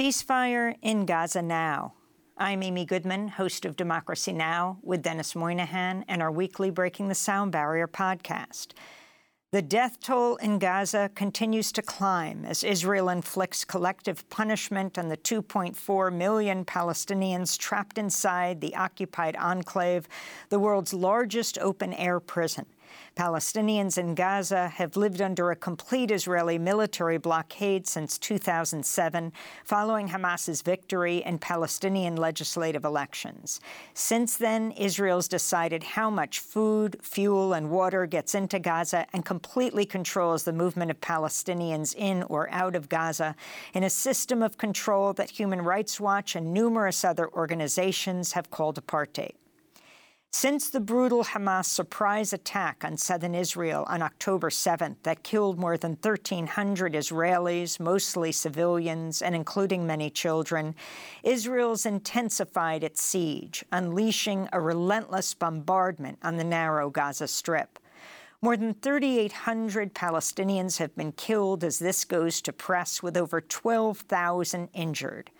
Ceasefire in Gaza now. I'm Amy Goodman, host of Democracy Now! with Denis Moynihan and our weekly Breaking the Sound Barrier podcast. The death toll in Gaza continues to climb as Israel inflicts collective punishment on the 2.4 million Palestinians trapped inside the occupied enclave, the world's largest open-air prison. Palestinians in Gaza have lived under a complete Israeli military blockade since 2007, following Hamas's victory in Palestinian legislative elections. Since then, Israel's decided how much food, fuel, and water gets into Gaza and completely controls the movement of Palestinians in or out of Gaza in a system of control that Human Rights Watch and numerous other organizations have called apartheid. Since the brutal Hamas surprise attack on southern Israel on October 7th that killed more than 1,300 Israelis, mostly civilians, and including many children, Israel's intensified its siege, unleashing a relentless bombardment on the narrow Gaza Strip. More than 3,800 Palestinians have been killed as this goes to press, with over 12,000 injured.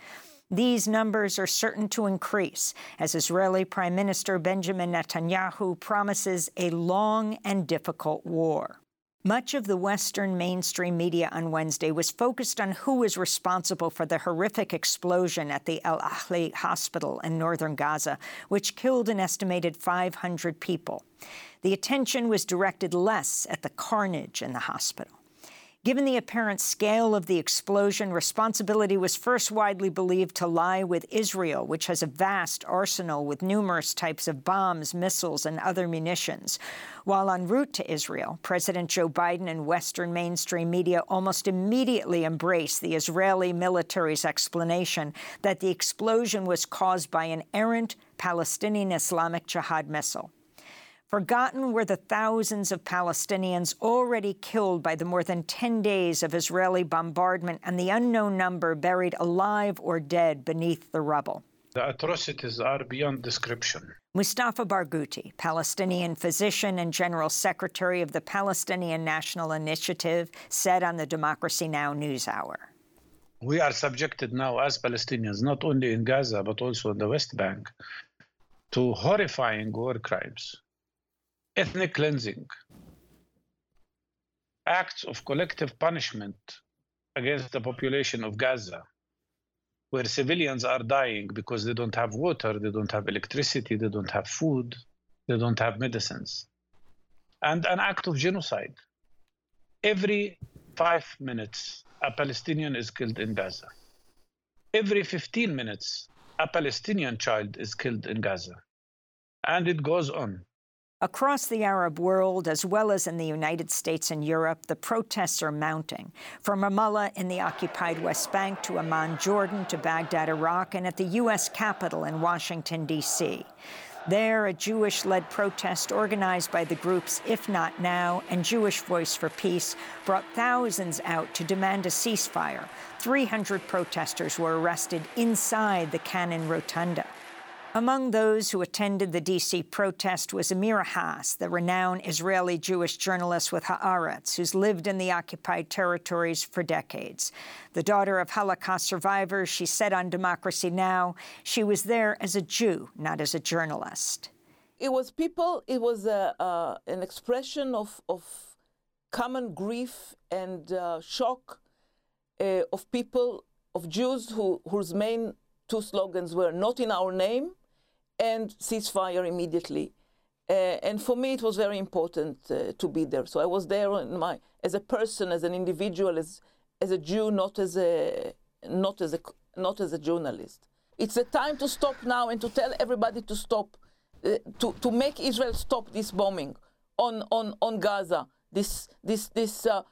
These numbers are certain to increase as Israeli Prime Minister Benjamin Netanyahu promises a long and difficult war. Much of the Western mainstream media on Wednesday was focused on who is responsible for the horrific explosion at the Al Ahli hospital in northern Gaza, which killed an estimated 500 people. The attention was directed less at the carnage in the hospital. Given the apparent scale of the explosion, responsibility was first widely believed to lie with Israel, which has a vast arsenal with numerous types of bombs, missiles, and other munitions. While en route to Israel, President Joe Biden and Western mainstream media almost immediately embraced the Israeli military's explanation that the explosion was caused by an errant Palestinian Islamic Jihad missile. Forgotten were the thousands of Palestinians already killed by the more than 10 days of Israeli bombardment and the unknown number buried alive or dead beneath the rubble. The atrocities are beyond description. Mustafa Barghouti, Palestinian physician and General Secretary of the Palestinian National Initiative, said on the Democracy Now! NewsHour. We are subjected now as Palestinians, not only in Gaza, but also in the West Bank, to horrifying war crimes ethnic cleansing, acts of collective punishment against the population of Gaza, where civilians are dying because they don't have water, they don't have electricity, they don't have food, they don't have medicines, and an act of genocide. Every five minutes, a Palestinian is killed in Gaza. Every 15 minutes, a Palestinian child is killed in Gaza. And it goes on. Across the Arab world, as well as in the United States and Europe, the protests are mounting. From Ramallah in the occupied West Bank to Amman, Jordan, to Baghdad, Iraq, and at the U.S. Capitol in Washington, D.C. There, a Jewish-led protest organized by the groups If Not Now and Jewish Voice for Peace brought thousands out to demand a ceasefire. 300 protesters were arrested inside the Cannon Rotunda. Among those who attended the D.C. protest was Amira Hass, the renowned Israeli Jewish journalist with Haaretz, who's lived in the occupied territories for decades. The daughter of Holocaust survivors, she said on Democracy Now! she was there as a Jew, not as a journalist. It was people, it was a, uh, an expression of, of, common grief and uh, shock uh, of people, of Jews who, whose main two slogans were not in our name and ceasefire immediately. Uh, and for me, it was very important uh, to be there. So I was there my, as a person, as an individual, as, as a Jew, not as a, not, as a, not as a journalist. It's a time to stop now and to tell everybody to stop, uh, to, to make Israel stop this bombing on, on, on Gaza, this, this, this uh,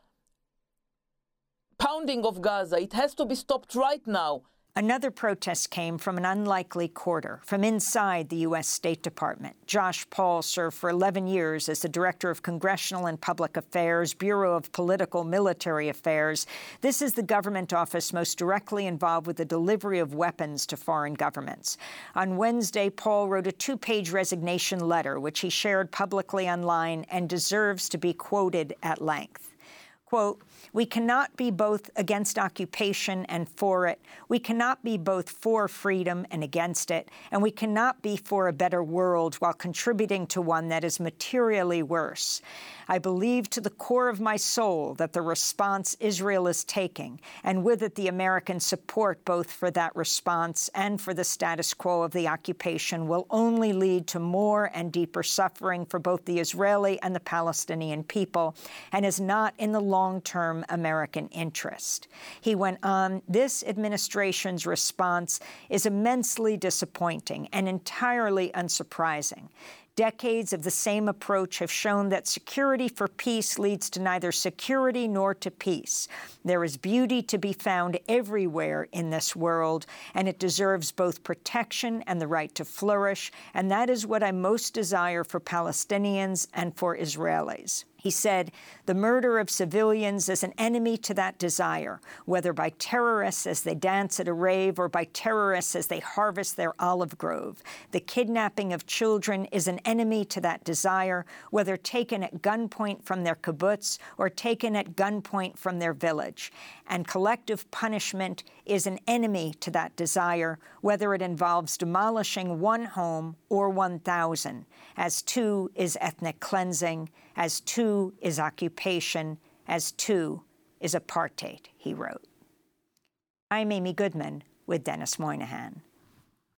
pounding of Gaza. It has to be stopped right now. Another protest came from an unlikely quarter, from inside the U.S. State Department. Josh Paul served for 11 years as the Director of Congressional and Public Affairs, Bureau of Political Military Affairs. This is the government office most directly involved with the delivery of weapons to foreign governments. On Wednesday, Paul wrote a two-page resignation letter, which he shared publicly online and deserves to be quoted at length. Quote, We cannot be both against occupation and for it. We cannot be both for freedom and against it. And we cannot be for a better world while contributing to one that is materially worse. I believe to the core of my soul that the response Israel is taking, and with it the American support both for that response and for the status quo of the occupation, will only lead to more and deeper suffering for both the Israeli and the Palestinian people, and is not in the long-term American interest. He went on, this administration's response is immensely disappointing and entirely unsurprising. Decades of the same approach have shown that security for peace leads to neither security nor to peace. There is beauty to be found everywhere in this world, and it deserves both protection and the right to flourish, and that is what I most desire for Palestinians and for Israelis. He said, the murder of civilians is an enemy to that desire, whether by terrorists as they dance at a rave or by terrorists as they harvest their olive grove. The kidnapping of children is an enemy to that desire, whether taken at gunpoint from their kibbutz or taken at gunpoint from their village. And collective punishment is an enemy to that desire, whether it involves demolishing one home or 1,000, as too is ethnic cleansing, as too is occupation, as too is apartheid, he wrote. I'm Amy Goodman with Denis Moynihan.